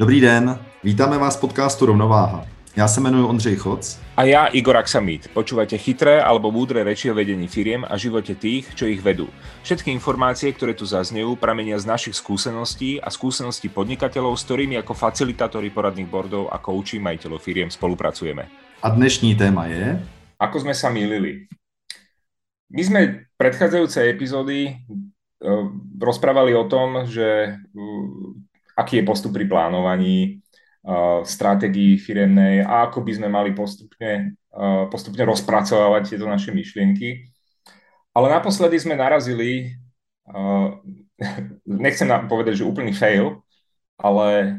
Dobrý den, vítáme vás v podcastu Rovnováha. Já se jmenuji Ondřej Choc. A já Igor Aksamit. Počúvate chytré alebo múdre reči o vedení firiem a živote tých, čo ich vedú. Všetky informácie, ktoré tu zaznejú, pramenia z našich skúseností a skúseností podnikateľov, s ktorými ako facilitátori poradných bordov a kouči majiteľov firiem spolupracujeme. A dnešní téma je... Ako sme sa mýlili. My sme predchádzajúce epizódy uh, rozprávali o tom, že uh, aký je postup pri plánovaní, uh, stratégii firemnej a ako by sme mali postupne, uh, postupne rozpracovávať tieto naše myšlienky. Ale naposledy sme narazili, uh, nechcem povedať, že úplný fail, ale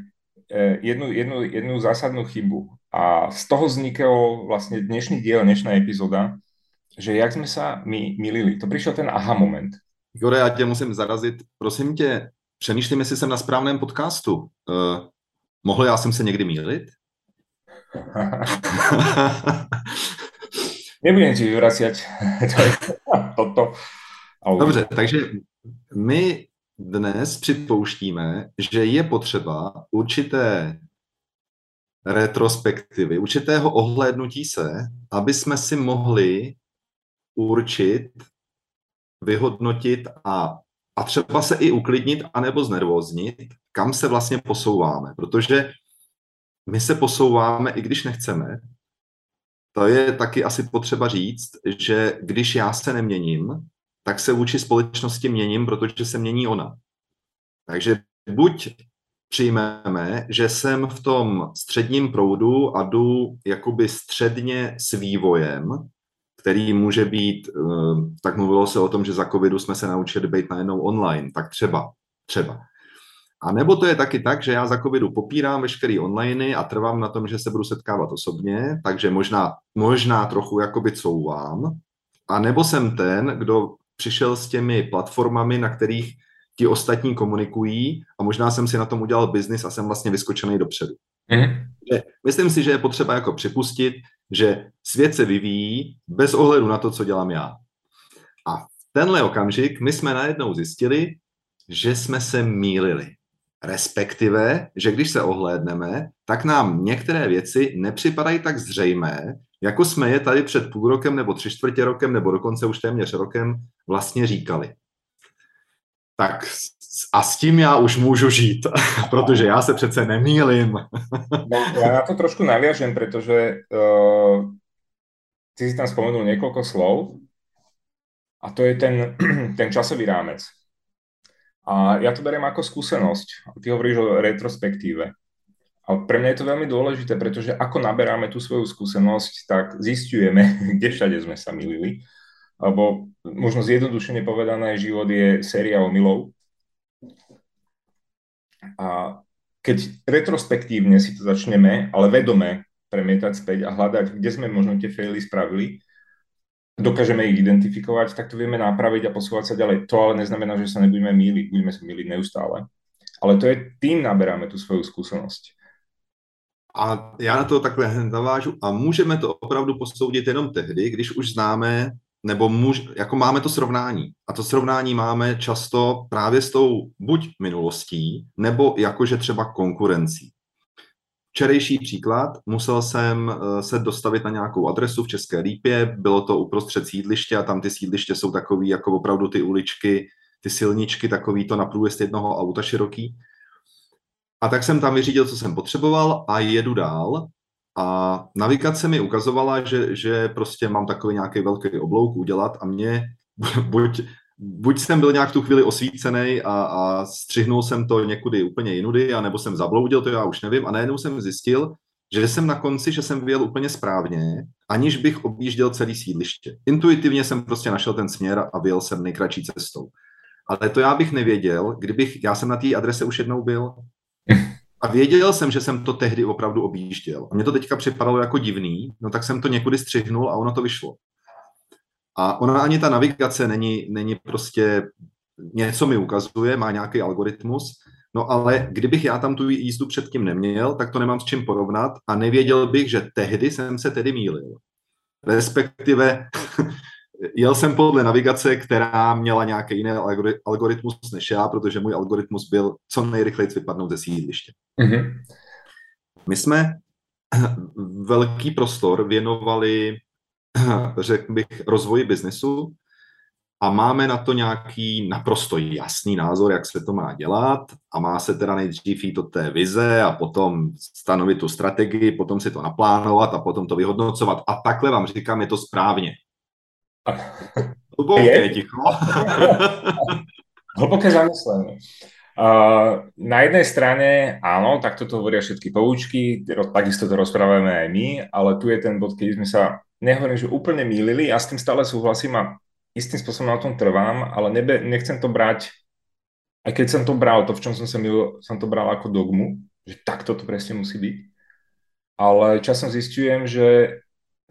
jednu, jednu, jednu zásadnú chybu. A z toho vznikol vlastne dnešný diel, dnešná epizóda, že jak sme sa my milili. To prišiel ten aha moment. Igore, já tě musím zarazit. Prosím tě, přemýšlím, jestli jsem na správném podcastu. Uh, mohl já jsem se někdy mýlit? Nebudem ti vyvraciať toto. Dobře, takže my dnes připouštíme, že je potřeba určité retrospektivy, určitého ohlédnutí se, aby jsme si mohli určit, vyhodnotit a a třeba se i uklidnit anebo znervoznit, kam se vlastně posouváme, protože my se posouváme, i když nechceme. To je taky asi potřeba říct, že když já se neměním, tak se vůči společnosti měním, protože se mění ona. Takže buď přijmeme, že jsem v tom středním proudu a jdu jakoby středně s vývojem, který může být, eh, tak mluvilo se o tom, že za covidu jsme se naučili být najednou online, tak třeba, třeba. A nebo to je taky tak, že já za covidu popírám veškerý online a trvám na tom, že se budu setkávat osobně, takže možná, možná trochu jakoby couvám. A nebo jsem ten, kdo přišel s těmi platformami, na kterých ti ostatní komunikují a možná jsem si na tom udělal biznis a jsem vlastně vyskočený dopředu. Mm-hmm. Myslím si, že je potřeba jako připustit, že svět se vyvíjí bez ohledu na to, co dělám já. A v tenhle okamžik my jsme najednou zjistili, že jsme se mýlili. Respektive, že když se ohlédneme, tak nám některé věci nepřipadají tak zřejmé, jako jsme je tady před půl rokem nebo tři čtvrtě rokem nebo dokonce už téměř rokem vlastně říkali. Tak a s tím já už můžu žít, protože já se přece nemýlim. No, ja na to trošku naviažem, pretože uh, ty si tam spomenul niekoľko slov a to je ten, ten časový rámec. A ja to beriem ako skúsenosť. Ty hovoríš o retrospektíve. A pre mňa je to veľmi dôležité, pretože ako naberáme tú svoju skúsenosť, tak zistujeme, kde všade sme sa milili. Alebo možno zjednodušene povedané, život je séria omylov a keď retrospektívne si to začneme, ale vedome premietať späť a hľadať, kde sme možno tie faily spravili, dokážeme ich identifikovať, tak to vieme napraviť a posúvať sa ďalej. To ale neznamená, že sa nebudeme míliť, budeme sa míliť neustále. Ale to je tým naberáme tu svoju skúsenosť. A já na to takhle navážu. A můžeme to opravdu posoudit jenom tehdy, když už známe nebo muž, jako máme to srovnání. A to srovnání máme často právě s tou buď minulostí, nebo jakože třeba konkurencí. Včerejší příklad, musel jsem eh, se dostavit na nějakou adresu v České Lípě, bylo to uprostřed sídliště a tam ty sídliště jsou takový jako opravdu ty uličky, ty silničky, takový to na průjezd jednoho auta široký. A tak jsem tam vyřídil, co jsem potřeboval a jedu dál a navigace mi ukazovala, že, že prostě mám takový nějaký velký oblouk udělat a mě buď, buď jsem byl nějak tu chvíli osvícený a, a střihnul jsem to někudy úplně jinudy, anebo jsem zabloudil, to já už nevím, a najednou jsem zjistil, že jsem na konci, že jsem vyjel úplně správně, aniž bych objížděl celý sídliště. Intuitivně jsem prostě našel ten směr a vyjel jsem nejkratší cestou. Ale to já bych nevěděl, kdybych, já jsem na té adrese už jednou byl, a věděl jsem, že jsem to tehdy opravdu objížděl. A mně to teďka připadalo jako divný, no tak jsem to někudy střihnul a ono to vyšlo. A ona ani ta navigace není, není prostě něco mi ukazuje, má nějaký algoritmus, no ale kdybych já tam tu jízdu předtím neměl, tak to nemám s čím porovnat a nevěděl bych, že tehdy jsem se tedy mýlil. Respektive jel jsem podle navigace, která měla nějaký jiný algoritmus než já, protože můj algoritmus byl co nejrychleji vypadnout ze sídliště. Mm-hmm. My jsme velký prostor věnovali, řekl bych, rozvoji biznesu a máme na to nějaký naprosto jasný názor, jak se to má dělat a má se teda nejdřív jít do té vize a potom stanovit tu strategii, potom si to naplánovat a potom to vyhodnocovat a takhle vám říkám, je to správně. Hluboké ticho. Hlboké zamyslenie. Uh, na jednej strane, áno, takto to hovoria všetky poučky, takisto to rozprávame aj my, ale tu je ten bod, keď sme sa, nehovorím, že úplne mýlili, ja s tým stále súhlasím a istým spôsobom na tom trvám, ale nebe, nechcem to brať, aj keď som to bral, to v čom som sa milil, som to bral ako dogmu, že takto to presne musí byť. Ale časom zistujem, že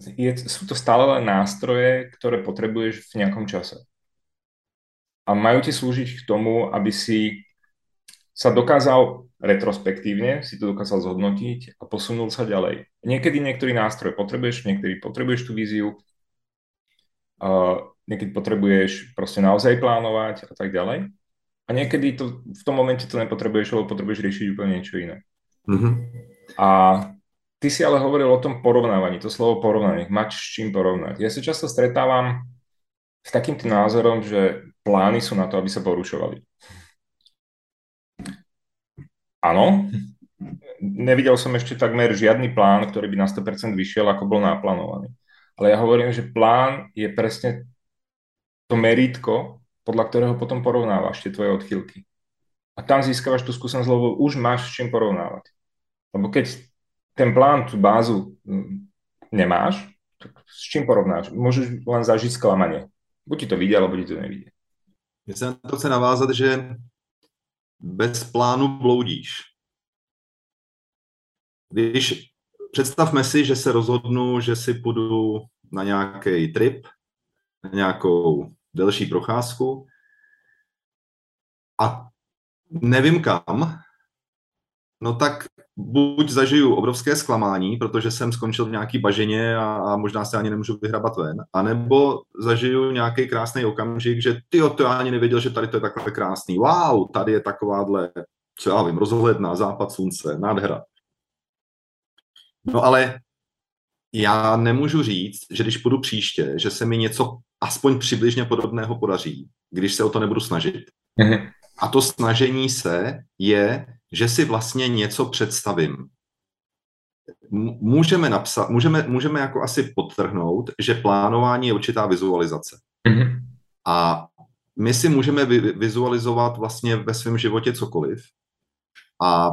je, sú to stále len nástroje, ktoré potrebuješ v nejakom čase. A majú ti slúžiť k tomu, aby si sa dokázal retrospektívne, si to dokázal zhodnotiť a posunul sa ďalej. Niekedy niektorý nástroj potrebuješ, niekedy potrebuješ tú víziu, uh, niekedy potrebuješ proste naozaj plánovať a tak ďalej. A niekedy to, v tom momente to nepotrebuješ, lebo potrebuješ riešiť úplne niečo iné. Mm-hmm. A Ty si ale hovoril o tom porovnávaní, to slovo porovnanie, mať s čím porovnať. Ja sa často stretávam s takým tým názorom, že plány sú na to, aby sa porušovali. Áno, nevidel som ešte takmer žiadny plán, ktorý by na 100% vyšiel, ako bol naplánovaný. Ale ja hovorím, že plán je presne to merítko, podľa ktorého potom porovnávaš tie tvoje odchylky. A tam získavaš tú skúsenosť, lebo už máš s čím porovnávať. Lebo keď ten plán, tú bázu mm, nemáš, tak s čím porovnáš? Môžeš len zažiť sklamanie. Buď ti to vidí, alebo ti to nevidí. Já se na to chci navázat, že bez plánu bloudíš. Když představme si, že se rozhodnu, že si půjdu na nějaký trip, na nějakou delší procházku a nevím kam, no tak buď zažiju obrovské zklamání, protože jsem skončil v nějaký baženě a, a možná se ani nemůžu vyhrabat ven, anebo zažiju nějaký krásný okamžik, že ty to já ani nevěděl, že tady to je takhle krásný. Wow, tady je takováhle, co já vím, rozhledna, západ slunce, nádhera. No ale já nemůžu říct, že když půjdu příště, že se mi něco aspoň přibližně podobného podaří, když se o to nebudu snažit. Mm-hmm. A to snažení se je že si vlastně něco představím. Můžeme napsat, můžeme, můžeme jako asi podtrhnout, že plánování je určitá vizualizace. Mm-hmm. A my si můžeme vizualizovat vlastně ve svém životě cokoliv. A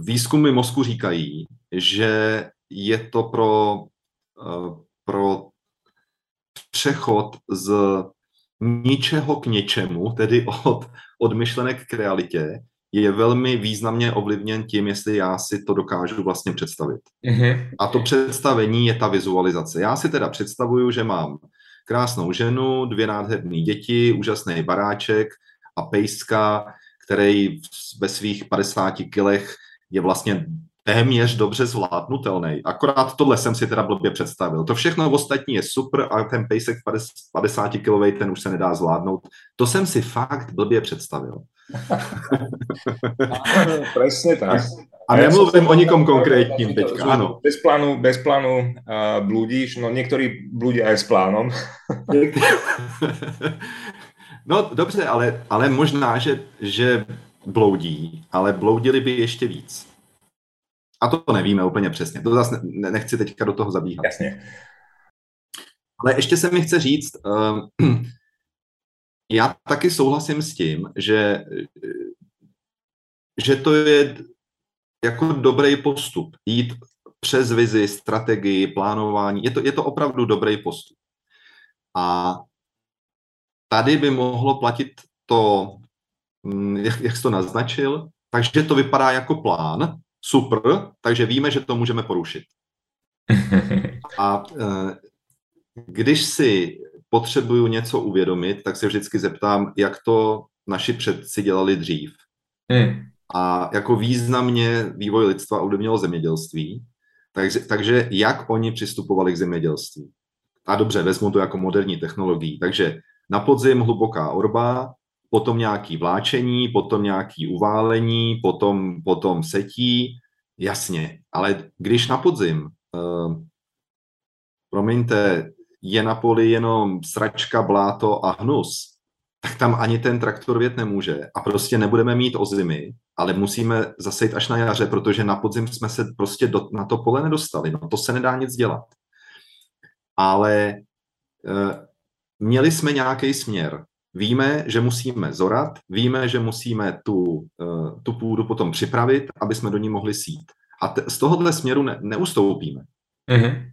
výzkumy mozku říkají, že je to pro, eh, pro přechod z ničeho k něčemu, tedy od, od myšlenek k realitě, je velmi významně ovlivněn tím, jestli já si to dokážu vlastně představit. Mm-hmm. A to představení je ta vizualizace. Já si teda představuju, že mám krásnou ženu, dvě nádherné děti, úžasný baráček a pejska, který ve svých 50 kilech je vlastně téměř dobře zvládnutelný. Akorát tohle jsem si teda blbě představil. To všechno ostatní je super a ten pejsek 50 kilový ten už se nedá zvládnout. To jsem si fakt blbě představil. Presne tak. A nemluvím o nikom konkrétním teďka, ano. Bez plánu, bez plánu uh, blúdíš, no niektorí blúdia aj s plánom. no dobře, ale, ale možná, že, že bloudí, ale bloudili by ještě víc. A to nevíme úplně přesně. To zase nechci teďka do toho zabíhat. Jasně. Ale ještě se mi chce říct, uh, já taky souhlasím s tím, že, že to je jako dobrý postup. Jít přes vizi, strategii, plánování. Je to, je to opravdu dobrý postup. A tady by mohlo platit to, mm, jak, jak jsi to naznačil, takže to vypadá jako plán, super, takže víme, že to můžeme porušit. A eh, když si potřebuju něco uvědomit, tak se vždycky zeptám, jak to naši předci dělali dřív. Hmm. A jako významně vývoj lidstva ovlivnilo zemědělství, takže, takže jak oni přistupovali k zemědělství. a dobře, vezmu to jako moderní technologii, takže na podzim hluboká orba, potom nějaký vláčení, potom nějaký uválení, potom, potom setí, jasně, ale když na podzim, uh, promiňte, je na poli jenom sračka, bláto a hnus, tak tam ani ten traktor vět nemůže a prostě nebudeme mít ozimy, ale musíme zasejt až na jaře, protože na podzim jsme se prostě do, na to pole nedostali. No to se nedá nic dělat. Ale e, měli jsme nějaký směr. Víme, že musíme zorat, víme, že musíme tu, e, tu půdu potom připravit, aby jsme do ní mohli sít. A t- z tohohle směru ne, neustoupíme. Mm-hmm.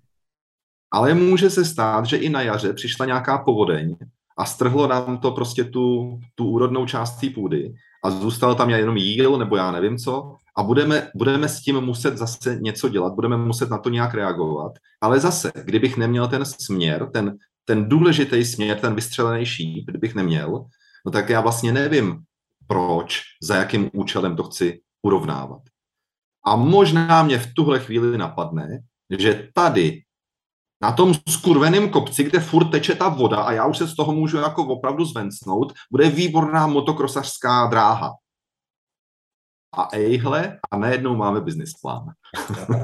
Ale může se stát, že i na jaře přišla nějaká povodeň a strhlo nám to prostě tu, tu úrodnou část té půdy a zůstalo tam jenom jíl nebo já nevím co a budeme, budeme s tím muset zase něco dělat, budeme muset na to nějak reagovat, ale zase, kdybych neměl ten směr, ten, ten důležitý směr, ten vystřelený šíp, kdybych neměl, no tak já vlastně nevím, proč, za jakým účelem to chci urovnávat. A možná mě v tuhle chvíli napadne, že tady na tom skurveném kopci, kde furt teče ta voda a já už se z toho můžu jako opravdu zvencnout, bude výborná motokrosařská dráha. A ejhle, a najednou máme business plán.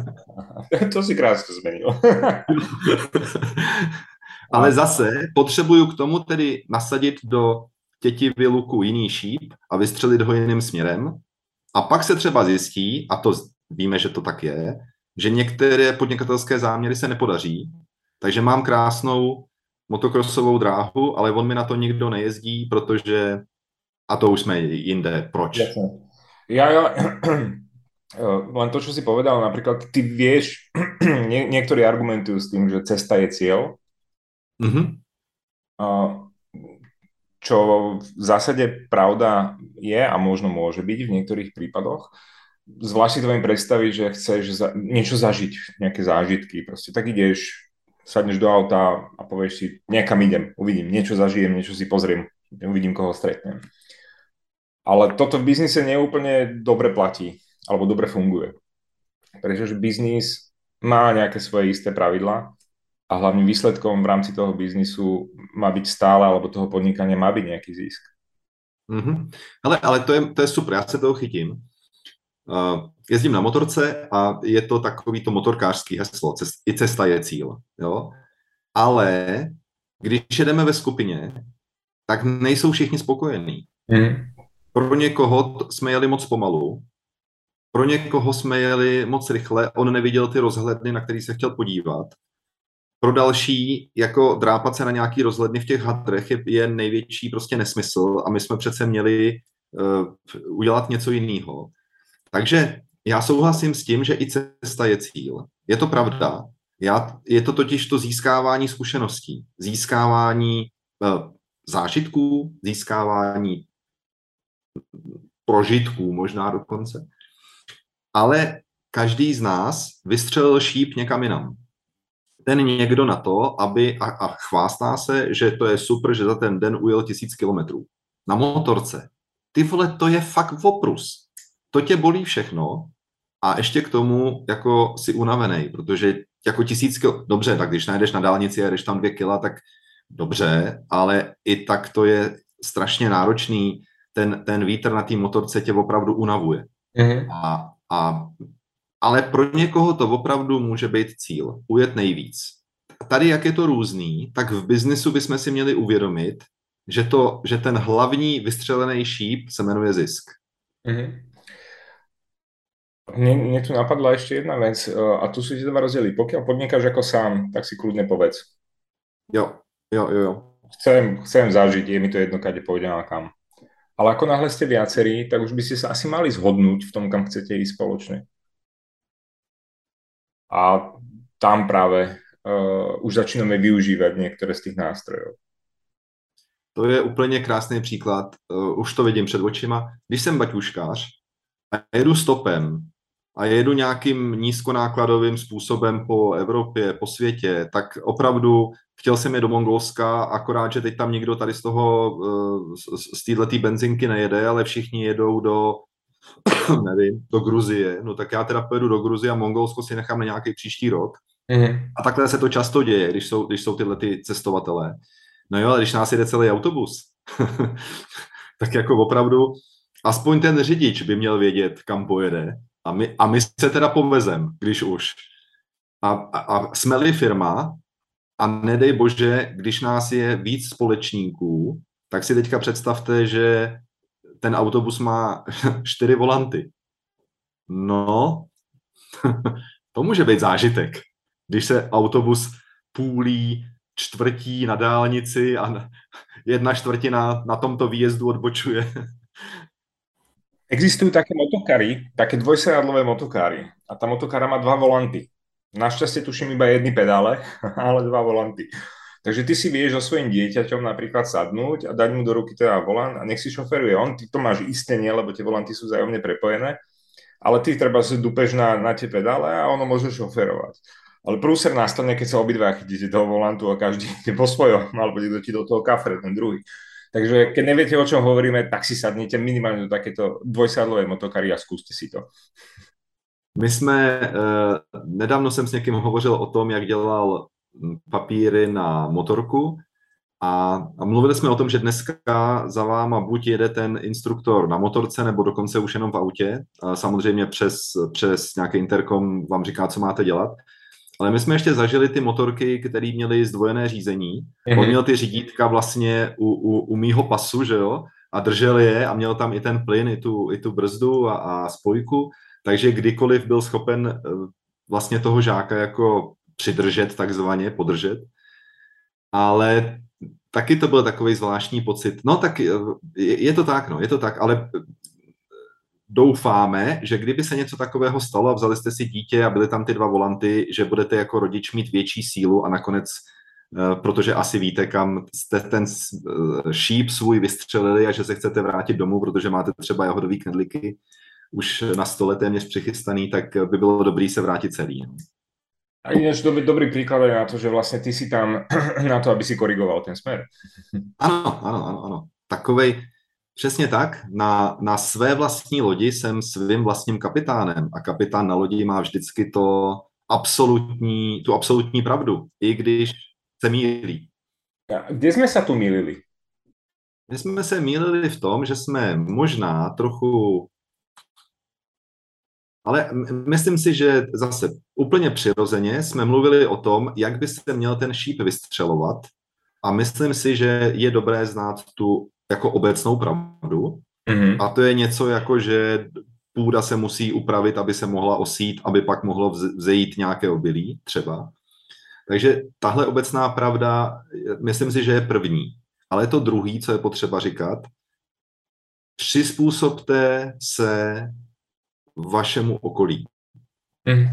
to si krásně změnil. Ale zase potřebuju k tomu tedy nasadit do tětivy luku jiný šíp a vystřelit ho jiným směrem. A pak se třeba zjistí, a to víme, že to tak je, že některé podnikatelské záměry se nepodaří takže mám krásnou motokrosovou dráhu, ale on mi na to nikdo nejezdí, protože, a to už jsme jinde, proč? Ja, ja, len to, čo si povedal, napríklad ty vieš, nie, niektorí argumentujú s tým, že cesta je cieľ, mm-hmm. čo v zásade pravda je a možno môže byť v niektorých prípadoch, zvlášť si to viem predstaviť, že chceš za, niečo zažiť, nejaké zážitky, proste tak ideš sadneš do auta a povieš si, niekam idem, uvidím, niečo zažijem, niečo si pozriem, uvidím, koho stretnem. Ale toto v biznise neúplne dobre platí, alebo dobre funguje. Pretože biznis má nejaké svoje isté pravidlá a hlavným výsledkom v rámci toho biznisu má byť stále, alebo toho podnikania má byť nejaký zisk. Mm-hmm. Ale, ale to, je, to je super, já se toho chytím. Uh, jezdím na motorce a je to takový to motorkářský heslo, cest, i cesta je cíl. Jo? Ale když jedeme ve skupině, tak nejsou všichni spokojení. Mm. Pro někoho jsme jeli moc pomalu, pro někoho jsme jeli moc rychle, on neviděl ty rozhledny, na který se chtěl podívat. Pro další, jako drápat se na nějaký rozhledny v těch hadrech je, je největší prostě nesmysl a my jsme přece měli uh, udělat něco jiného. Takže já souhlasím s tím, že i cesta je cíl. Je to pravda. Já, je to totiž to získávání zkušeností, získávání uh, zážitků, získávání prožitků možná dokonce. Ale každý z nás vystřelil šíp někam jinam. Ten někdo na to, aby, a, a chvástá se, že to je super, že za ten den ujel tisíc kilometrů. Na motorce. Ty vole, to je fakt oprus. To tě bolí všechno, a ještě k tomu jako si unavený, protože jako tisíc kil, dobře, tak když najdeš na dálnici a jdeš tam dvě kila, tak dobře, ale i tak to je strašně náročný, ten, ten vítr na té motorce tě opravdu unavuje. Mm-hmm. A, a, ale pro někoho to opravdu může být cíl, ujet nejvíc. Tady, jak je to různý, tak v biznesu bychom si měli uvědomit, že, to, že ten hlavní vystřelený šíp se jmenuje zisk. Mm-hmm. Mne, mne tu napadla ešte jedna vec e, a tu sú tie dva rozdiely. Pokiaľ podnikáš ako sám, tak si kľudne povedz. Jo, jo, jo, jo. Chcem, chcem zažiť, je mi to jedno, kade pôjdem a kam. Ale ako náhle ste viacerí, tak už by ste sa asi mali zhodnúť v tom, kam chcete ísť spoločne. A tam práve uh, už začínáme využívať niektoré z tých nástrojov. To je úplně krásný příklad. Uh, už to vidím před očima. Když jsem baťuškář a jedu stopem a jedu nějakým nízkonákladovým způsobem po Evropě, po světě, tak opravdu chtěl jsem je do Mongolska, akorát, že teď tam nikdo tady z toho, eh, z této benzinky nejede, ale všichni jedou do, nevím, do Gruzie. No tak já teda pojedu do Gruzie a Mongolsko si nechám na nějaký příští rok Mm. A takhle se to často děje, když jsou, když jsou tyhle ty cestovatelé. No jo, ale když nás jede celý autobus, tak jako opravdu aspoň ten řidič by měl vědět, kam pojede. A my, a my se teda povezem, když už. A, a, a jsme-li firma, a nedej bože, když nás je víc společníků, tak si teďka představte, že ten autobus má čtyři volanty. No, to může být zážitek, když se autobus půlí čtvrtí na dálnici a jedna čtvrtina na tomto výjezdu odbočuje. Existujú také motokary, také dvojsedadlové motokáry a tá motokára má dva volanty. Našťastie tuším iba jedny pedále, ale dva volanty. Takže ty si vieš so svojím dieťaťom napríklad sadnúť a dať mu do ruky teda volant a nech si šoferuje on. Ty to máš isté nie, lebo tie volanty sú zájomne prepojené, ale ty treba si dupeš na, na tie pedále a ono môže šoferovať. Ale prúser nastane, keď sa obidva chytíte toho volantu a každý ide po svojom, alebo ide ti do toho kafre, ten druhý. Takže keď neviete, o čom hovoríme, tak si sadnite minimálne do takéto dvojsadlové motokary a skúste si to. My jsme, eh, nedávno jsem s někým hovořil o tom, jak dělal papíry na motorku a, a mluvili jsme o tom, že dneska za váma buď jede ten instruktor na motorce, nebo dokonce už jenom v autě. A samozřejmě přes, přes nějaký interkom vám říká, co máte dělat. Ale my jsme ještě zažili ty motorky, které měly zdvojené řízení. Mm-hmm. On měl ty řídítka vlastně u, u, u mýho pasu, že jo? A držel je a měl tam i ten plyn, i tu, i tu brzdu a, a spojku. Takže kdykoliv byl schopen eh, vlastně toho žáka jako přidržet, takzvaně podržet. Ale taky to byl takový zvláštní pocit. No tak je, je to tak, no, je to tak, ale doufáme, že kdyby se něco takového stalo a vzali jste si dítě a byly tam ty dva volanty, že budete jako rodič mít větší sílu a nakonec, eh, protože asi víte, kam jste ten eh, šíp svůj vystřelili a že se chcete vrátit domů, protože máte třeba jahodový knedlíky už na stole téměř přichystaný, tak by bylo dobré se vrátit celý. A ináč dobrý, dobrý príklad je na to, že vlastne ty si tam na to, aby si korigoval ten smer. Ano, ano, ano, ano. Takovej, přesně tak, na, na své vlastní lodi jsem svým vlastním kapitánem a kapitán na lodi má vždycky to absolutní, tu absolutní pravdu, i když se mílí. A kde jsme se tu mýlili? My jsme se mýlili v tom, že jsme možná trochu ale myslím si, že zase úplně přirozeně jsme mluvili o tom, jak by se měl ten šíp vystřelovat a myslím si, že je dobré znát tu jako obecnou pravdu mm-hmm. a to je něco jako, že půda se musí upravit, aby se mohla osít, aby pak mohlo vzejít nějaké obilí třeba. Takže tahle obecná pravda, myslím si, že je první. Ale to druhý, co je potřeba říkat, přizpůsobte se vašemu okolí. Mm.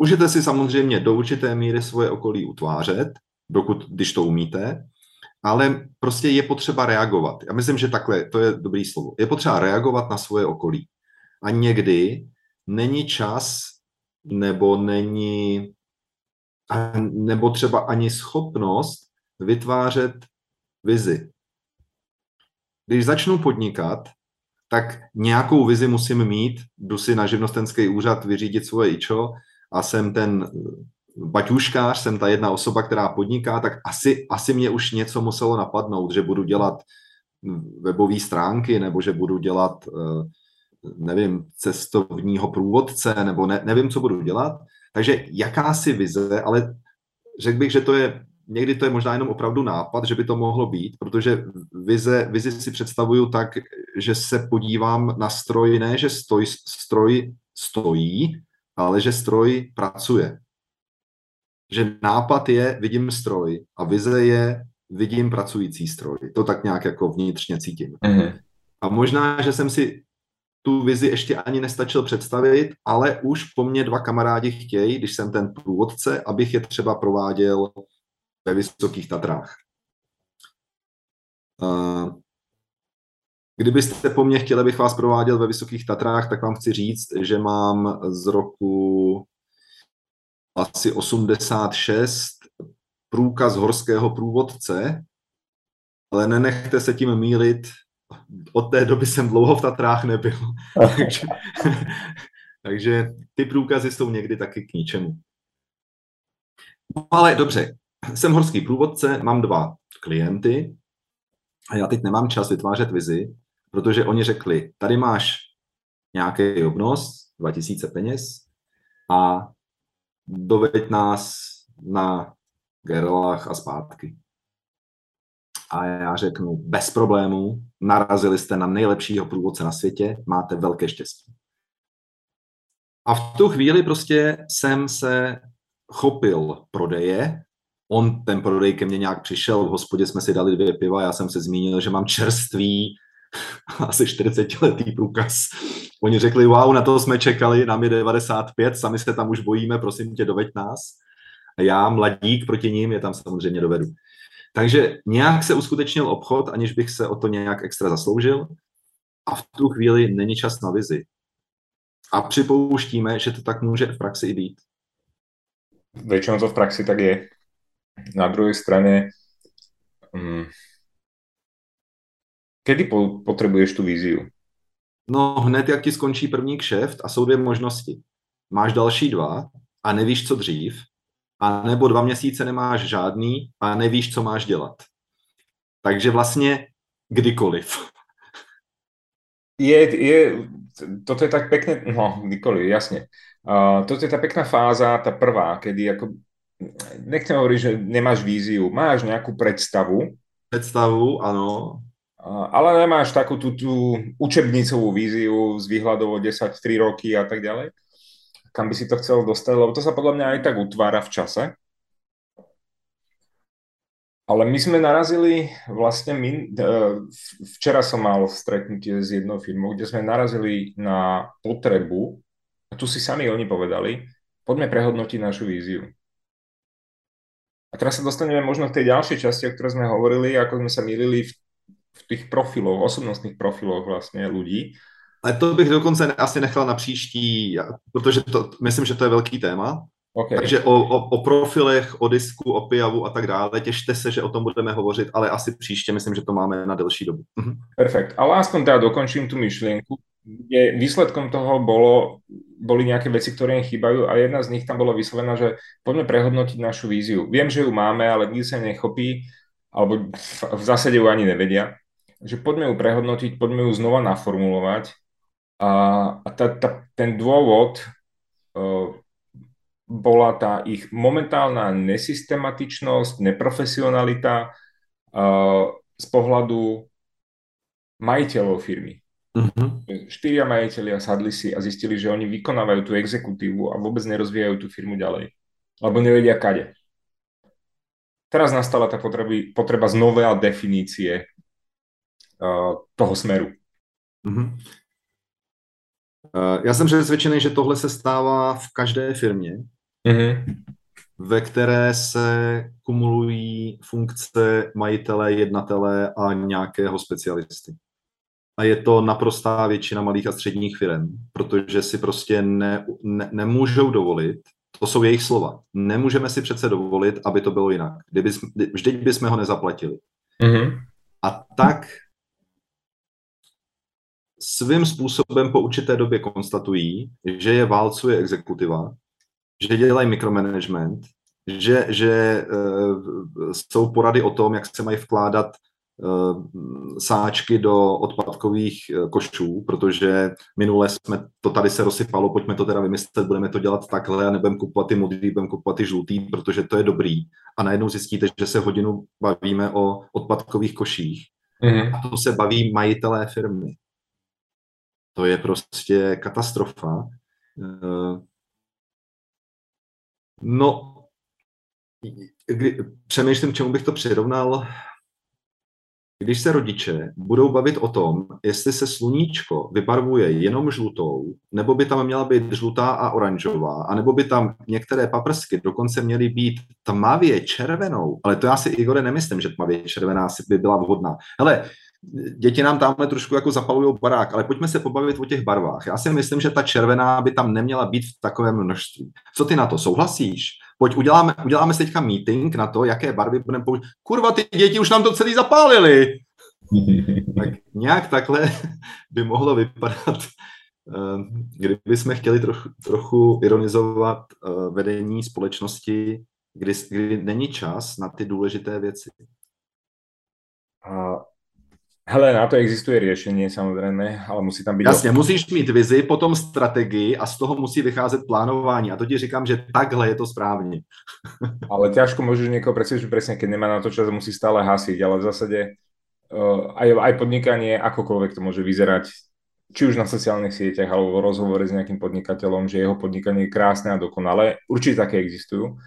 Můžete si samozřejmě do určité míry svoje okolí utvářet, dokud, když to umíte, ale prostě je potřeba reagovat. Já myslím, že takhle, to je dobrý slovo. Je potřeba reagovat na svoje okolí. A někdy není čas nebo není nebo třeba ani schopnost vytvářet vizi. Když začnu podnikat, tak nějakou vizi musím mít, jdu si na živnostenský úřad vyřídit svoje ičo a jsem ten baťuškář, jsem ta jedna osoba, která podniká, tak asi, asi mě už něco muselo napadnout, že budu dělat webové stránky, nebo že budu dělat, eh, nevím, cestovního průvodce, nebo ne, nevím, co budu dělat. Takže jakási vize, ale řekl bych, že to je někdy to je možná jenom opravdu nápad, že by to mohlo být, protože vize, vizi si představuju tak, že se podívám na stroj, ne, že stoj, stroj stojí, ale že stroj pracuje. Že nápad je, vidím stroj a vize je, vidím pracující stroj. To tak nějak jako vnitřně cítím. Mm-hmm. A možná, že jsem si tu vizi ještě ani nestačil představit, ale už po mně dva kamarádi chtějí, když jsem ten průvodce, abych je třeba prováděl ve Vysokých Tatrách. Kdybyste po mně chtěli, abych vás prováděl ve Vysokých Tatrách, tak vám chci říct, že mám z roku asi 86 průkaz horského průvodce, ale nenechte se tím mílit, od té doby jsem dlouho v Tatrách nebyl. takže, takže ty průkazy jsou někdy taky k ničemu. No ale dobře, jsem horský průvodce, mám dva klienty a já teď nemám čas vytvářet vizi, protože oni řekli, tady máš nějaký obnos, 2000 peněz a doveď nás na gerlách a zpátky. A já řeknu, bez problémů, narazili jste na nejlepšího průvodce na světě, máte velké štěstí. A v tu chvíli prostě jsem se chopil prodeje, on ten prodej ke mně nějak přišel, v hospodě jsme si dali dvě piva, já jsem se zmínil, že mám čerstvý, asi 40-letý průkaz. Oni řekli, wow, na to jsme čekali, nám je 95, sami se tam už bojíme, prosím tě, doveď nás. A já, mladík proti ním, je tam samozřejmě dovedu. Takže nějak se uskutečnil obchod, aniž bych se o to nějak extra zasloužil. A v tu chvíli není čas na vizi. A připouštíme, že to tak může v praxi i být. Většinou to v praxi tak je. Na druhé straně, um, kedy po, potřebuješ tu viziu? No hned, jak ti skončí první kšeft a jsou dvě možnosti. Máš další dva a nevíš, co dřív, a nebo dva měsíce nemáš žádný a nevíš, co máš dělat. Takže vlastně kdykoliv. Je, je, toto je tak pekne, no kdykoliv, jasně. Uh, toto je ta pekná fáza, ta prvá, kedy jako, nechcem hovoriť, že nemáš víziu, máš nějakou představu. Představu, ano. Ale nemáš takú tú, tú učebnicovú víziu s výhľadou o 10, 3 roky a tak ďalej kam by si to chcel dostať, lebo to sa podľa mňa aj tak utvára v čase. Ale my sme narazili vlastne, my, e, včera som mal stretnutie s jednou firmou, kde sme narazili na potrebu, a tu si sami oni povedali, poďme prehodnotiť našu víziu. A teraz sa dostaneme možno k tej ďalšej časti, o ktorej sme hovorili, ako sme sa milili v, v tých profiloch, osobnostných profiloch vlastne ľudí. Ale to bych dokonce asi nechal na příští, protože to, myslím, že to je velký téma. Okay. Takže o, o, o profilech, o disku, o pijavu a tak dále, těšte se, že o tom budeme hovořit, ale asi příště myslím, že to máme na delší dobu. Mhm. Perfekt. Ale aspoň teda dokončím tu myšlienku. Je, výsledkom toho bolo, boli nejaké veci, ktoré im chýbajú a jedna z nich tam bola vyslovená, že poďme prehodnotiť našu víziu. Viem, že ju máme, ale nikdy sa nechopí, alebo v zásade ju ani nevedia. Že poďme ju prehodnotiť, poďme ju znova naformulovať a, a ta, ta, ten dôvod uh, bola tá ich momentálna nesystematičnosť, neprofesionalita uh, z pohľadu majiteľov firmy. Uh-huh. Štyria majiteľia sadli si a zistili, že oni vykonávajú tú exekutívu a vôbec nerozvíjajú tú firmu ďalej. Lebo nevedia kade. Teraz nastala tá potreby, potreba z nové definície toho smeru. Uh-huh. Eh, já jsem přesvědčený, že tohle se stává v každé firmě, mm-hmm. ve které se kumulují funkce majitele, jednatele a nějakého specialisty. A je to naprostá většina malých a středních firm, protože si prostě ne, ne, nemůžou dovolit, to jsou jejich slova, nemůžeme si přece dovolit, aby to bylo jinak. Kdyby, vždyť bychom ho nezaplatili. Mm-hmm. A tak svým způsobem po určité době konstatují, že je válcuje exekutiva, že dělají mikromanagement, že, že uh, jsou porady o tom, jak se mají vkládat uh, sáčky do odpadkových uh, košů, protože minule jsme to tady se rozsypalo, pojďme to teda vymyslet, budeme to dělat takhle a nebudeme kupovat ty modrý, budeme kupovat ty žlutý, protože to je dobrý. A najednou zjistíte, že se hodinu bavíme o odpadkových koších. Mm-hmm. A to se baví majitelé firmy. To je prostě katastrofa. Eh, no, přemýšlím, čemu bych to přirovnal. Když se rodiče budou bavit o tom, jestli se sluníčko vybarvuje jenom žlutou, nebo by tam měla být žlutá a oranžová, anebo by tam některé paprsky dokonce měly být tmavě červenou, ale to já si, Igore, nemyslím, že tmavě červená by byla vhodná. Hele, děti nám tamhle trošku jako zapalují barák, ale pojďme se pobavit o těch barvách. Já si myslím, že ta červená by tam neměla být v takovém množství. Co ty na to, souhlasíš? Pojď, uděláme, uděláme si teďka meeting na to, jaké barvy budeme použít. Kurva, ty děti už nám to celý zapálili. tak nějak takhle by mohlo vypadat, eh, kdyby jsme chtěli trochu, trochu ironizovat eh, vedení společnosti, kdy, kdy není čas na ty důležité věci. A Hele, na to existuje riešenie samozrejme, ale musí tam byť... Jasně, musíš mít vizi, potom strategii a z toho musí vycházet plánování. A to ti říkám, že takhle je to správně. ale ťažko môžeš niekoho presvedčiť presne, keď nemá na to čas, musí stále hasiť, ale v zásade uh, aj, aj podnikanie, akokoľvek to môže vyzerať, či už na sociálnych sieťach alebo v rozhovore s nejakým podnikateľom, že jeho podnikanie je krásne a dokonalé. Určite také existujú,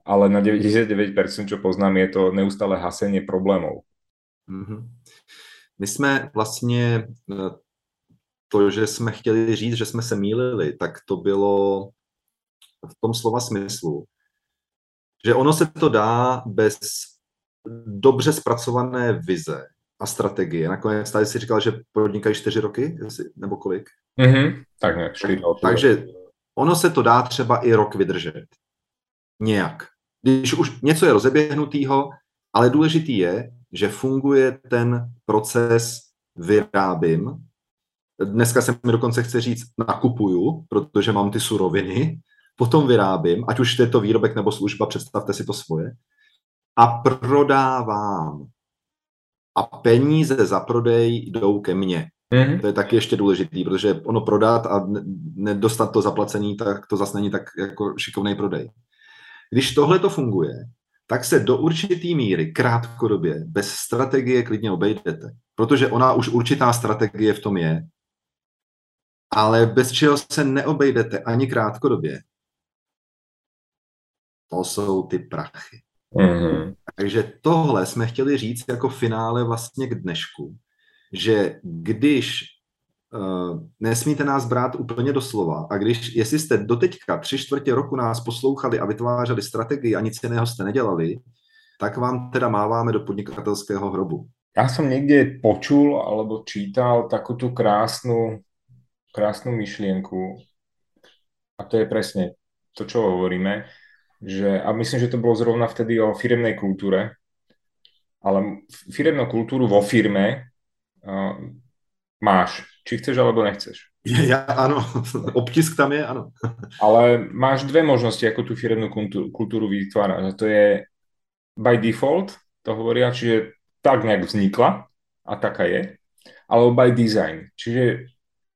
ale na 99% čo poznám je to neustále hasenie problémov. Mm-hmm. My jsme vlastně eh, to, že jsme chtěli říct, že jsme se mýlili, tak to bylo v tom slova smyslu, že ono se to dá bez dobře zpracované vize a strategie. Nakonec tady si říkal, že podnikají čtyři roky, nebo kolik? Mm-hmm. Tak nějak čtyři Takže ono se to dá třeba i rok vydržet. Nějak. Když už něco je rozeběhnutého, ale důležitý je, že funguje ten proces vyrábím. Dneska se mi dokonce chce říct nakupuju, protože mám ty suroviny, potom vyrábím, ať už je to výrobek nebo služba, představte si to svoje, a prodávám. A peníze za prodej jdou ke mně. Mm-hmm. To je taky ještě důležitý, protože ono prodat a nedostat to zaplacený, tak to zase není tak jako šikovný prodej. Když tohle to funguje, tak se do určitý míry krátkodobě bez strategie klidně obejdete. Protože ona už určitá strategie v tom je, ale bez čeho se neobejdete ani krátkodobě. To jsou ty prachy. Mm-hmm. Takže tohle jsme chtěli říct jako finále vlastně k dnešku, že když uh, nesmíte nás brát úplně doslova. A když, jestli jste doteďka tři čtvrtě roku nás poslouchali a vytvářeli strategii a nic jiného jste nedělali, tak vám teda máváme do podnikatelského hrobu. Ja som niekde počul alebo čítal takúto krásnu, krásnu myšlienku. A to je presne to, čo hovoríme, že, a myslím, že to bolo zrovna vtedy o firemnej kultúre, ale firemnú kultúru vo firme uh, máš, či chceš alebo nechceš. Ja, áno, obtisk tam je, áno. Ale máš dve možnosti, ako tú firemnú kultúru, kultúru vytvárať. To je by default, to hovoria, čiže tak nejak vznikla a taká je, alebo by design, čiže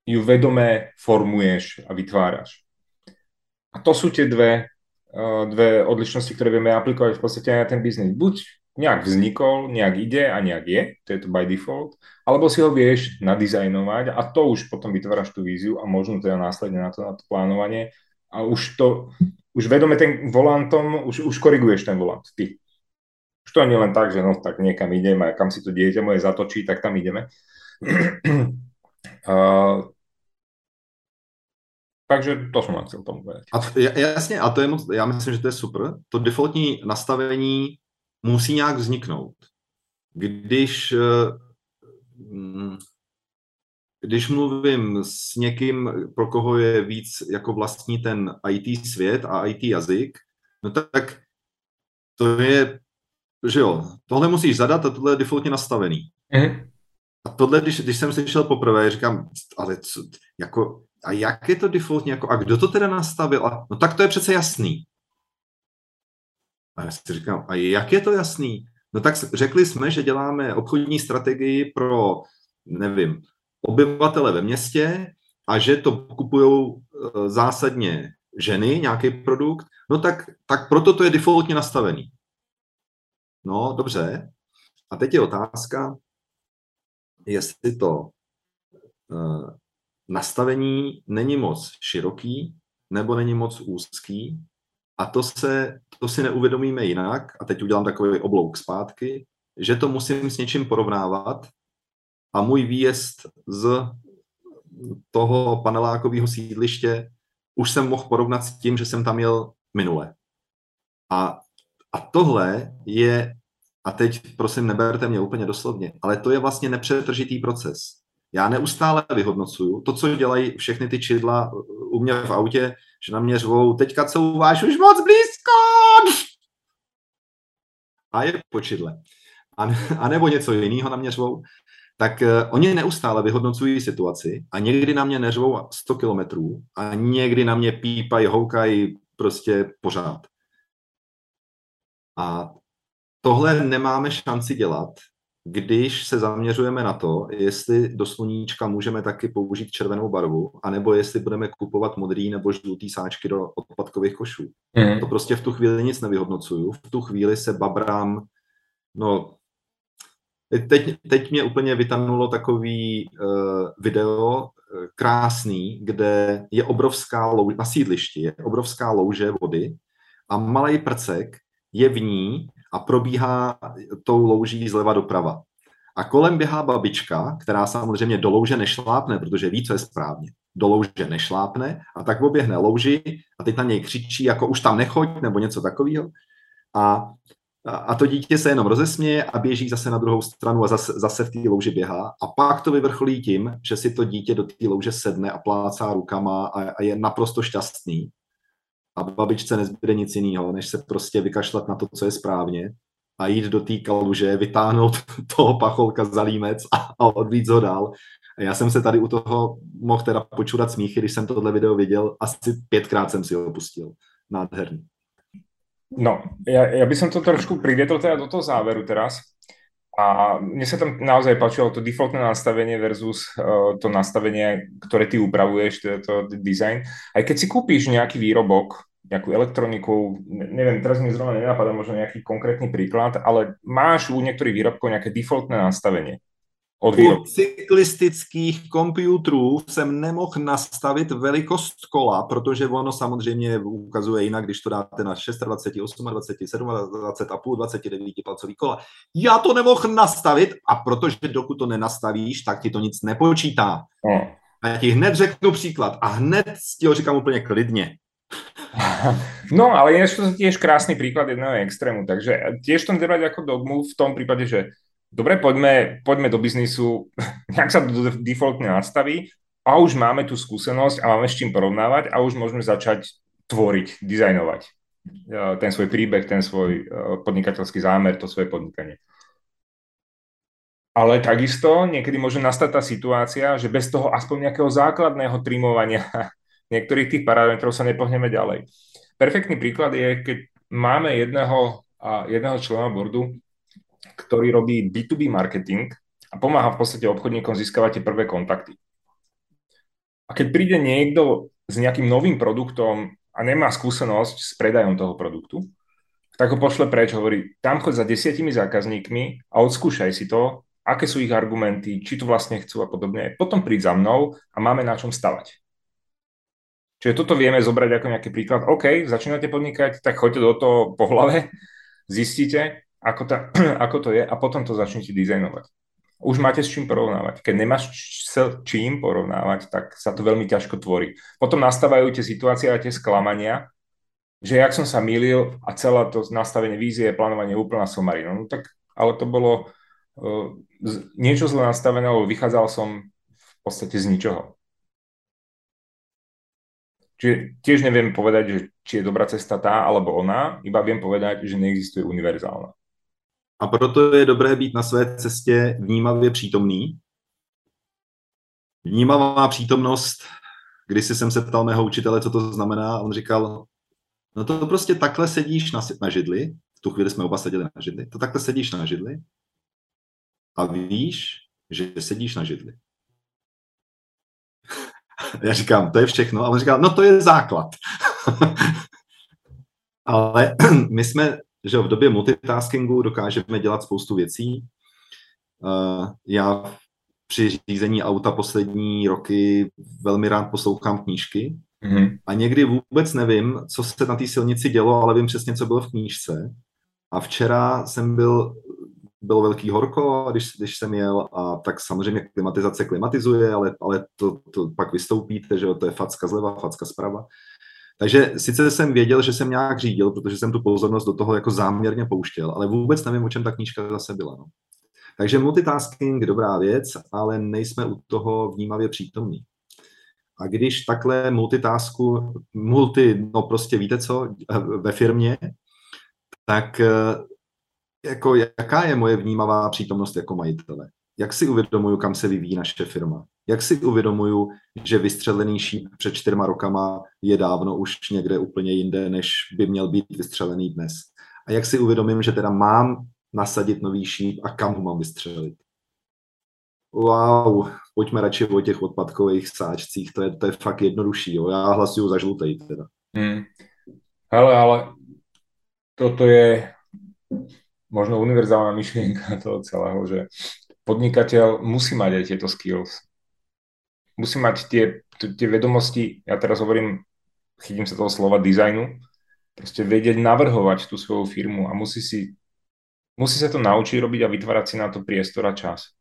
ju vedome formuješ a vytváraš. A to sú tie dve, uh, dve odlišnosti, ktoré vieme aplikovať v podstate aj na ten biznis. Buď nejak vznikol, nejak ide a nejak je, to je to by default, alebo si ho vieš nadizajnovať a to už potom vytváraš tú víziu a možno teda následne na to, na to plánovanie a už to, už vedome ten volantom, už, už koriguješ ten volant, ty. Už to nie len tak, že no tak niekam idem a kam si to dieťa moje zatočí, tak tam ideme. uh, takže to jsem chcel tomu povedať. A jasně, a to je moc, já myslím, že to je super. To defaultní nastavení musí nějak vzniknout. Když, eh, když mluvím s někým, pro koho je víc jako vlastní ten IT svět a IT jazyk, no tak to je že jo, tohle musíš zadat a tohle je defaultně nastavený. Mm. A tohle, když, když jsem slyšel poprvé, říkám, ale co, jako, a jak je to defaultně, jako, a kdo to teda nastavil? A, no tak to je přece jasný. A já si říkám, a jak je to jasný? No tak řekli jsme, že děláme obchodní strategii pro, nevím, obyvatele ve městě a že to kupují e, zásadně ženy, nějaký produkt, no tak, tak proto to je defaultně nastavený. No, dobře. A teď je otázka, jestli to uh, nastavení není moc široký nebo není moc úzký. A to, se, to si neuvědomíme jinak, a teď udělám takový oblouk zpátky, že to musím s něčím porovnávat a můj výjezd z toho panelákového sídliště už jsem mohl porovnat s tím, že jsem tam jel minule. A a tohle je, a teď prosím neberte mě úplně doslovně, ale to je vlastně nepřetržitý proces. Já neustále vyhodnocuju to, co dělají všechny ty čidla u mě v autě, že na mě řvou, teďka couváš už moc blízko! A je po čidle. A, a nebo něco jiného na mě řvou. Tak uh, oni neustále vyhodnocují situaci a někdy na mě neřvou 100 kilometrů a někdy na mě pípají, houkají prostě pořád. A tohle nemáme šanci dělat, když se zaměřujeme na to, jestli do sluníčka můžeme taky použít červenou barvu, anebo jestli budeme kupovat modrý nebo žlutý sáčky do odpadkových košů. Mm. To prostě v tu chvíli nic nevyhodnocuju. V tu chvíli se babrám, no, teď, teď mě úplně vytanulo takový uh, video, uh, krásný, kde je obrovská louže, na sídlišti je obrovská louže vody a malý prcek je v ní a probíhá tou louží zleva doprava. A kolem běhá babička, která samozřejmě do louže nešlápne, protože ví, co je správně. Do louže nešlápne a tak oběhne louži a teď na něj křičí, jako už tam nechoď, nebo něco takového. A, a to dítě se jenom rozesměje a běží zase na druhou stranu a zase, zase v té louži běhá. A pak to vyvrcholí tím, že si to dítě do té louže sedne a plácá rukama a, a je naprosto šťastný a babičce nezbyde nic jiného, než se prostě vykašlat na to, co je správně a jít do té kaluže, vytáhnout toho pacholka za límec a, a ho dál. A já jsem se tady u toho mohl teda počurat smíchy, když jsem tohle video viděl, asi pětkrát jsem si ho pustil. Nádherný. No, ja, ja by som to trošku privietol teda do toho záveru teraz. A mne sa tam naozaj páčilo to defaultné nastavenie versus uh, to nastavenie, ktoré ty upravuješ, teda to design. Aj keď si kúpiš nejaký výrobok, nejakú elektroniku, neviem, teraz mi zrovna nenapadá možno nejaký konkrétny príklad, ale máš u niektorých výrobkov nejaké defaultné nastavenie. Od cyklistických počítačů jsem nemohl nastavit velikost kola, protože ono samozřejmě ukazuje jinak, když to dáte na 26, 28, 27 a půl 29 palcový kola. Já to nemohl nastavit a protože dokud to nenastavíš, tak ti to nic nepočítá. No. A já ti hned řeknu příklad a hned ti ho říkám úplně klidně. No, ale je to tiež krásny príklad jedného extrému, takže tiež to nebrať ako dogmu v tom prípade, že dobre, poďme, poďme do biznisu, nejak sa to defaultne nastaví a už máme tú skúsenosť a máme s čím porovnávať a už môžeme začať tvoriť, dizajnovať e, ten svoj príbeh, ten svoj e, podnikateľský zámer, to svoje podnikanie. Ale takisto niekedy môže nastať tá situácia, že bez toho aspoň nejakého základného trimovania niektorých tých parametrov sa nepohneme ďalej. Perfektný príklad je, keď máme jedného, jedného člena boardu, ktorý robí B2B marketing a pomáha v podstate obchodníkom získavať tie prvé kontakty. A keď príde niekto s nejakým novým produktom a nemá skúsenosť s predajom toho produktu, tak ho pošle preč, hovorí, tam choď za desiatimi zákazníkmi a odskúšaj si to, aké sú ich argumenty, či to vlastne chcú a podobne. Potom príď za mnou a máme na čom stavať. Čiže toto vieme zobrať ako nejaký príklad. OK, začínate podnikať, tak choďte do toho po hlave, zistíte, ako, ta, ako to je a potom to začnete dizajnovať. Už máte s čím porovnávať. Keď nemáš s čím porovnávať, tak sa to veľmi ťažko tvorí. Potom nastávajú tie situácie a tie sklamania, že jak som sa mýlil a celé to nastavenie vízie, plánovanie úplná somarina. No tak, ale to bolo uh, niečo zle nastavené, lebo vychádzal som v podstate z ničoho. Čiže tiež neviem povedať, že či je dobrá cesta tá alebo ona, iba viem povedať, že neexistuje univerzálna. A proto je dobré být na své cestě vnímavě přítomný. Vnímavá přítomnost, když jsem se ptal mého učitele, co to znamená, on říkal, no to prostě takhle sedíš na, na židli, v tu chvíli jsme oba seděli na židli, to takhle sedíš na židli a víš, že sedíš na židli. Já říkám, to je všechno. A on říkal, no to je základ. Ale my jsme, že v době multitaskingu dokážeme dělat spoustu věcí. Já při řízení auta poslední roky velmi rád poslouchám knížky mm-hmm. a někdy vůbec nevím, co se na té silnici dělo, ale vím přesně, co bylo v knížce. A včera jsem byl bylo velký horko, když, když jsem jel, a tak samozřejmě klimatizace klimatizuje, ale, ale to, to pak vystoupíte, že to je facka zleva, facka zprava. Takže sice jsem věděl, že jsem nějak řídil, protože jsem tu pozornost do toho jako záměrně pouštěl, ale vůbec nevím, o čem ta knížka zase byla. No. Takže multitasking, dobrá věc, ale nejsme u toho vnímavě přítomní. A když takhle multitasku, multi, no prostě víte co, ve firmě, tak jako jaká je moje vnímavá přítomnost jako majitele? Jak si uvědomuju, kam se vyvíjí naše firma? Jak si uvědomuju, že vystřelený šíp před čtyřma rokama je dávno už někde úplně jinde, než by měl být vystřelený dnes? a jak si uvědomím, že teda mám nasadit nový šíp a kam ho mám vystřelit. Wow, pojďme radši o těch odpadkových sáčcích, to je, to je fakt jednodušší. Jo. Já hlasuju za žlutej teda. Hmm. Hele, ale toto je možno univerzálna myšlienka toho celého, že podnikateľ musí mať aj tieto skills. Musí mať tie, tie vedomosti, ja teraz hovorím, chytím sa toho slova dizajnu, proste vedieť navrhovať tú svoju firmu a musí si musí sa to naučiť robiť a vytvárať si na to priestor a čas.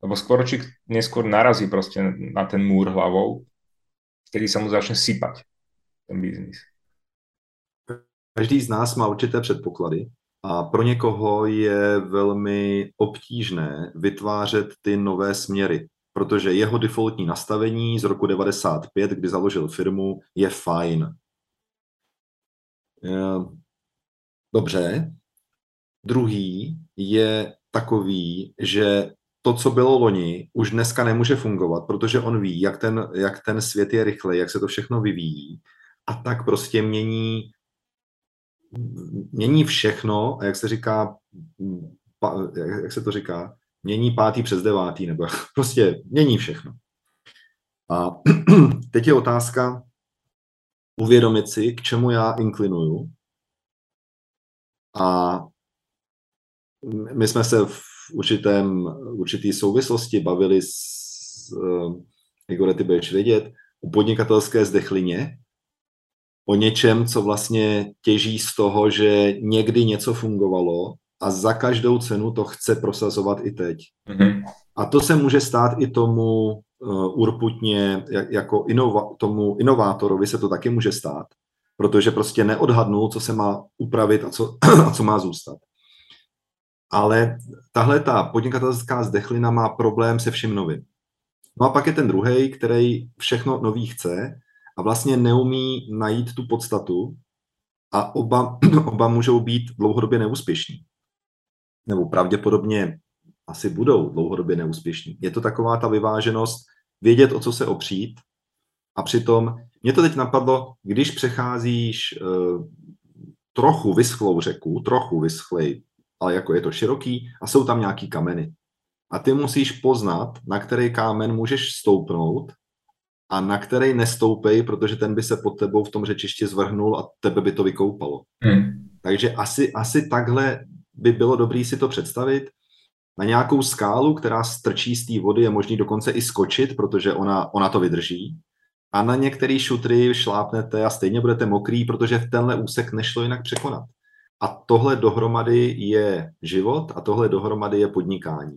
Lebo skôr či neskôr narazí proste na ten múr hlavou, kedy sa mu začne sypať ten biznis. Každý z nás má určité předpoklady a pro někoho je velmi obtížné vytvářet ty nové směry, protože jeho defaultní nastavení z roku 95, kdy založil firmu, je fajn. Dobře. Druhý je takový, že to, co bylo loni, už dneska nemůže fungovat, protože on ví, jak ten, jak ten svět je rychlej, jak se to všechno vyvíjí a tak prostě mění mění všechno a jak se říká, jak se to říká, mění pátý přes devátý, nebo prostě mění všechno. A teď je otázka uvědomit si, k čemu já inklinuju. A my jsme se v určitém, určitý souvislosti bavili s, Igore, ty budeš vědět, o podnikatelské zdechlině, o něčem, co vlastně těží z toho, že někdy něco fungovalo a za každou cenu to chce prosazovat i teď. Mm-hmm. A to se může stát i tomu uh, urputně, jako inova, tomu inovátorovi se to taky může stát, protože prostě neodhadnul, co se má upravit a co, a co má zůstat. Ale tahle ta podnikatelská zdechlina má problém se vším novým. No a pak je ten druhý, který všechno nový chce a vlastně neumí najít tu podstatu a oba, oba můžou být dlouhodobě neúspěšní. Nebo pravděpodobně asi budou dlouhodobě neúspěšní. Je to taková ta vyváženost, vědět, o co se opřít a přitom, mě to teď napadlo, když přecházíš uh, trochu vyschlou řeku, trochu vyschlej, ale jako je to široký a jsou tam nějaký kameny. A ty musíš poznat, na který kámen můžeš stoupnout a na který nestoupej, protože ten by se pod tebou v tom řečišti zvrhnul a tebe by to vykoupalo. Hmm. Takže asi, asi takhle by bylo dobré si to představit. Na nějakou skálu, která strčí z té vody, je možný dokonce i skočit, protože ona, ona to vydrží. A na některé šutry šlápnete a stejně budete mokrý, protože v tenhle úsek nešlo jinak překonat. A tohle dohromady je život a tohle dohromady je podnikání.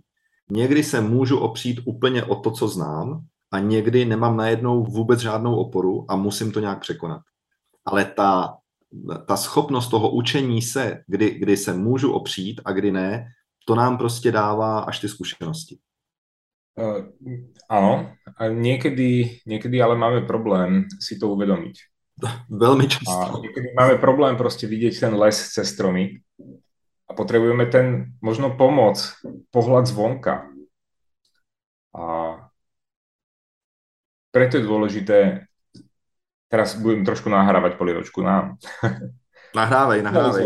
Někdy se můžu opřít úplně o to, co znám, a někdy nemám najednou vůbec žádnou oporu a musím to nějak překonat. Ale ta, ta schopnost toho učení se, kdy, kdy se můžu opřít a kdy ne, to nám prostě dává až ty zkušenosti. Uh, áno, a niekedy, niekedy ale máme problém si to uvedomiť. Veľmi často. A niekedy máme problém proste vidieť ten les cez stromy a potrebujeme ten možno pomoc, pohľad zvonka. A preto je dôležité, teraz budem trošku nahrávať polievočku nám. Nahrávej, nahrávej.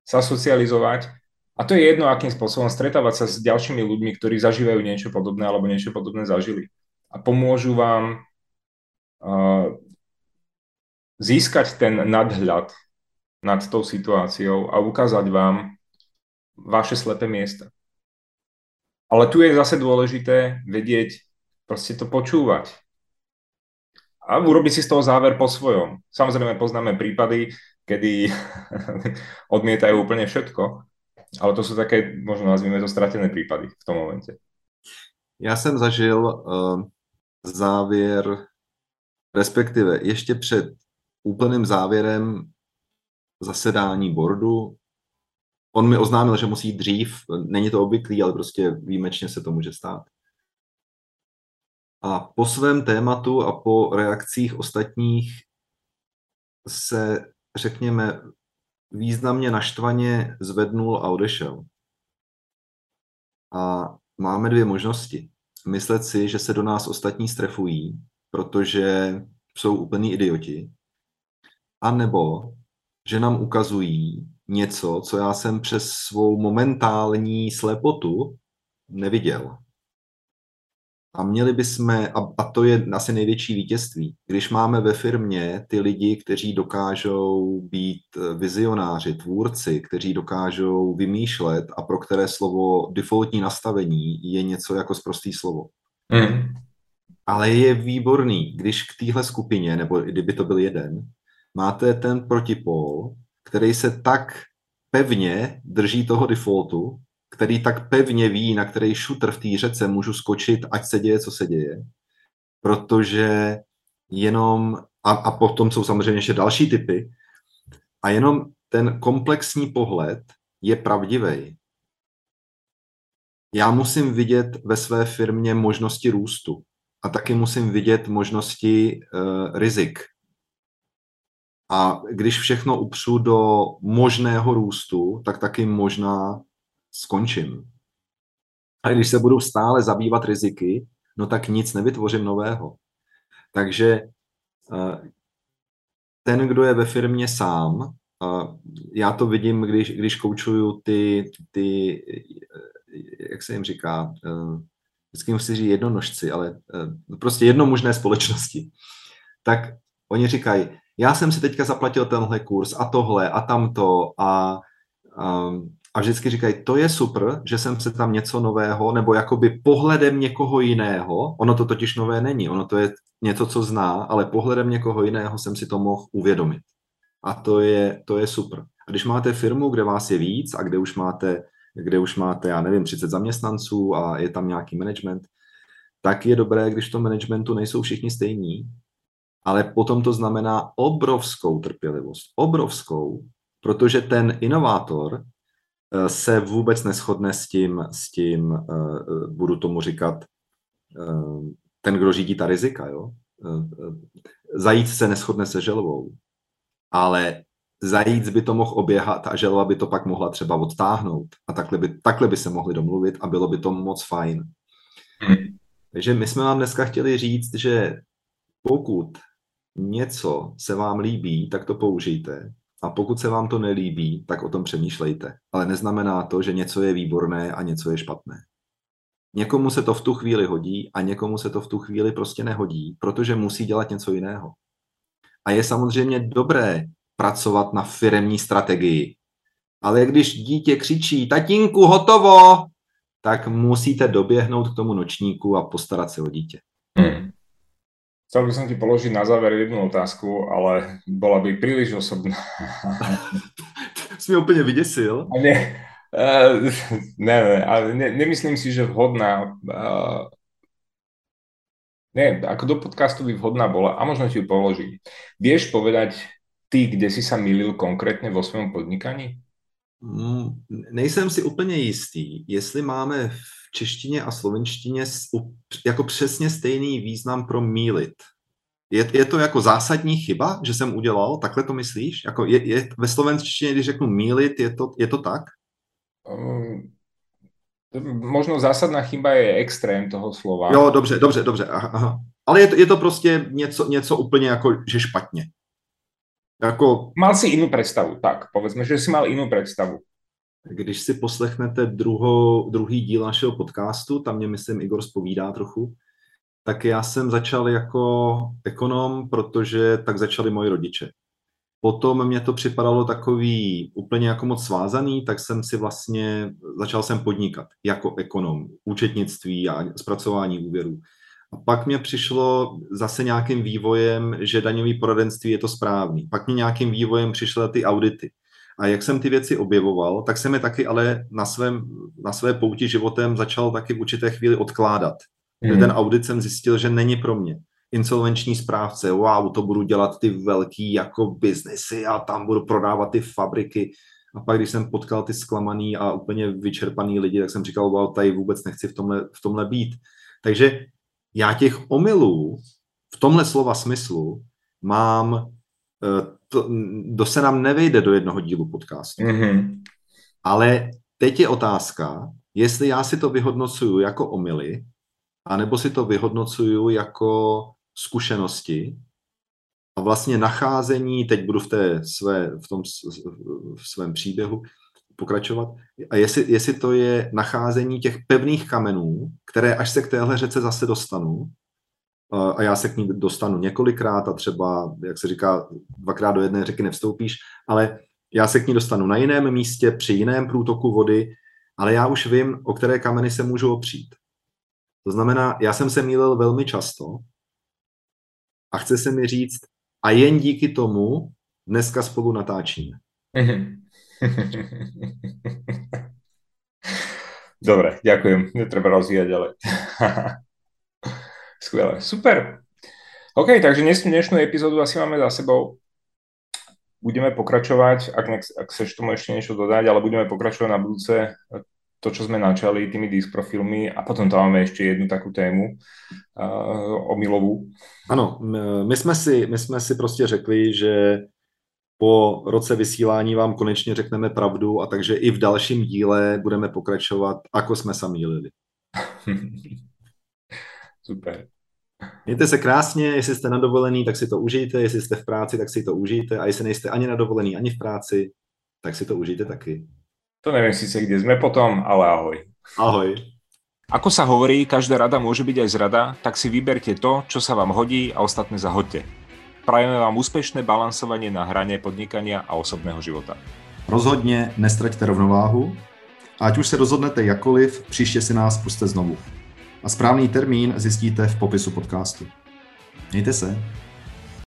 Sa socializovať. A to je jedno, akým spôsobom stretávať sa s ďalšími ľuďmi, ktorí zažívajú niečo podobné alebo niečo podobné zažili. A pomôžu vám uh, získať ten nadhľad nad tou situáciou a ukázať vám vaše slepé miesta. Ale tu je zase dôležité vedieť, proste to počúvať a urobiť si z toho záver po svojom. Samozrejme poznáme prípady, kedy odmietajú úplne všetko, ale to sú také, možno nazvime to, stratené prípady v tom momente. Já jsem zažil uh, závěr, respektive ještě před úplným závěrem zasedání bordu. On mi oznámil, že musí dřív, není to obvyklý, ale prostě výjimečně se to může stát. A po svém tématu a po reakcích ostatních se, řekněme, významně naštvaně zvednul a odešel. A máme dvě možnosti. Myslet si, že se do nás ostatní strefují, protože jsou úplní idioti, a nebo že nám ukazují něco, co já jsem přes svou momentální slepotu neviděl. A měli bychom, a, a to je asi největší vítězství, když máme ve firmě ty lidi, kteří dokážou být vizionáři, tvůrci, kteří dokážou vymýšlet a pro které slovo defaultní nastavení je něco jako zprostý slovo. Mm. Ale je výborný, když k téhle skupině, nebo kdyby to byl jeden, máte ten protipol, který se tak pevně drží toho defaultu, který tak pevně ví, na který šutr v té řece můžu skočit, ať se děje, co se děje. Protože jenom, a, a potom jsou samozřejmě ještě další typy, a jenom ten komplexní pohled je pravdivý. Já musím vidět ve své firmě možnosti růstu a taky musím vidět možnosti uh, rizik. A když všechno upřu do možného růstu, tak taky možná skončím. A když se budu stále zabývat riziky, no tak nic nevytvořím nového. Takže eh, ten, kdo je ve firmě sám, já to vidím, když, když koučuju ty, ty, eh, jak se jim říká, eh, vždycky musí říct jednonožci, ale prostě jednomužné společnosti, tak oni říkají, já jsem si teďka zaplatil tenhle kurz a tohle a tamto a, a a vždycky říkají, to je super, že jsem se tam něco nového, nebo jakoby pohledem někoho jiného, ono to totiž nové není, ono to je něco, co zná, ale pohledem někoho jiného jsem si to mohl uvědomit. A to je, to je super. A když máte firmu, kde vás je víc a kde už máte, kde už máte, já nevím, 30 zaměstnanců a je tam nějaký management, tak je dobré, když v tom managementu nejsou všichni stejní, ale potom to znamená obrovskou trpělivost. Obrovskou, protože ten inovátor se vůbec neschodne s tím, s tím uh, budu tomu říkat, ten, kdo řídí ta rizika. Jo? Zajíc se neschodne se želvou, ale zajíc by to mohl oběhat a želva by to pak mohla třeba odtáhnout a takhle by, takhle by se mohli domluvit a bylo by to moc fajn. Hmm. Takže my jsme vám dneska chtěli říct, že pokud něco se vám líbí, tak to použijte. A pokud se vám to nelíbí, tak o tom přemýšlejte. Ale neznamená to, že něco je výborné a něco je špatné. Někomu se to v tu chvíli hodí a někomu se to v tu chvíli prostě nehodí, protože musí dělat něco jiného. A je samozřejmě dobré pracovat na firemní strategii. Ale když dítě křičí, tatínku, hotovo, tak musíte doběhnout k tomu nočníku a postarat se o dítě. Chcel by som ti položiť na záver jednu otázku, ale bola by príliš osobná. Jsi mi úplne vydesil. Ne, uh, ne, ne, ale ne, nemyslím si, že vhodná uh, ne, ako do podcastu by vhodná bola, a možno ti ju položiť. Vieš povedať ty, kde si sa milil konkrétne vo svojom podnikaní? Mm, nejsem si úplně jistý, jestli máme v češtině a slovenštině jako přesně stejný význam pro mílit. Je, je to jako zásadní chyba, že jsem udělal? Takhle to myslíš? Jako je, je, ve slovenštině, když řeknu mílit, je to, je to tak? Um, možno zásadná chyba je extrém toho slova. Jo, dobře, dobře, dobře. Aha, aha. Ale je to, je to prostě něco, něco úplně jako, že špatně. Jako... Mal si inú predstavu, tak, povedzme, že si mal inú predstavu. Když si poslechnete druho, druhý díl našeho podcastu, tam mě myslím Igor spovídá trochu, tak já jsem začal jako ekonom, protože tak začali moji rodiče. Potom mě to připadalo takový úplně jako moc svázaný, tak jsem si vlastně, začal jsem podnikat jako ekonom, účetnictví a zpracování úvěrů. A pak mě přišlo zase nějakým vývojem, že daňový poradenství je to správný. Pak mě nějakým vývojem přišly ty audity. A jak jsem ty věci objevoval, tak jsem je taky ale na, svém, na své pouti životem začal taky v určité chvíli odkládat. Mm. Ten audit jsem zjistil, že není pro mě. Insolvenční správce, wow, to budu dělat ty velký jako biznesy a tam budu prodávat ty fabriky. A pak, když jsem potkal ty zklamaný a úplně vyčerpaný lidi, tak jsem říkal, wow, tady vůbec nechci v tomhle, v tomhle být. Takže já těch omylů v tomhle slova smyslu mám eh, to, to se nám nevejde do jednoho dílu podcastu. Mm-hmm. Ale teď je otázka, jestli já si to vyhodnocuju jako omily, anebo si to vyhodnocuju jako zkušenosti a vlastně nacházení, teď budu v, té své, v tom v svém příběhu pokračovat, a jestli, jestli to je nacházení těch pevných kamenů, které až se k téhle řece zase dostanu, a já se k ní dostanu několikrát a třeba, jak se říká, dvakrát do jedné řeky nevstoupíš, ale já se k ní dostanu na jiném místě, při jiném průtoku vody, ale já už vím, o které kameny se můžu opřít. To znamená, já jsem se mýlil velmi často a chce se mi říct, a jen díky tomu dneska spolu natáčíme. Dobre, ďakujem. Netreba rozvíjať ďalej. Skvelé, super. OK, takže dnešnú epizódu asi máme za sebou. Budeme pokračovať, ak, ak chceš tomu ešte niečo dodať, ale budeme pokračovať na budúce to, čo sme načali tými disk profilmi a potom tam máme ešte jednu takú tému uh, o milovú. Ano, my jsme, si, my jsme si prostě řekli, že po roce vysílání vám konečně řekneme pravdu a takže i v dalším díle budeme pokračovat, ako jsme se mýlili. Super. Mějte se krásně, jestli jste na dovolený, tak si to užijte, jestli jste v práci, tak si to užijte a jestli nejste ani na dovolený, ani v práci, tak si to užijte taky. To neviem síce, kde sme potom, ale ahoj. Ahoj. Ako sa hovorí, každá rada môže byť aj zrada, tak si vyberte to, čo sa vám hodí a ostatné zahoďte. Prajeme vám úspešné balansovanie na hrane podnikania a osobného života. Rozhodně nestraťte rovnováhu a ať už se rozhodnete jakoliv, příště si nás puste znovu. A správný termín zjistíte v popisu podcastu. Mějte se.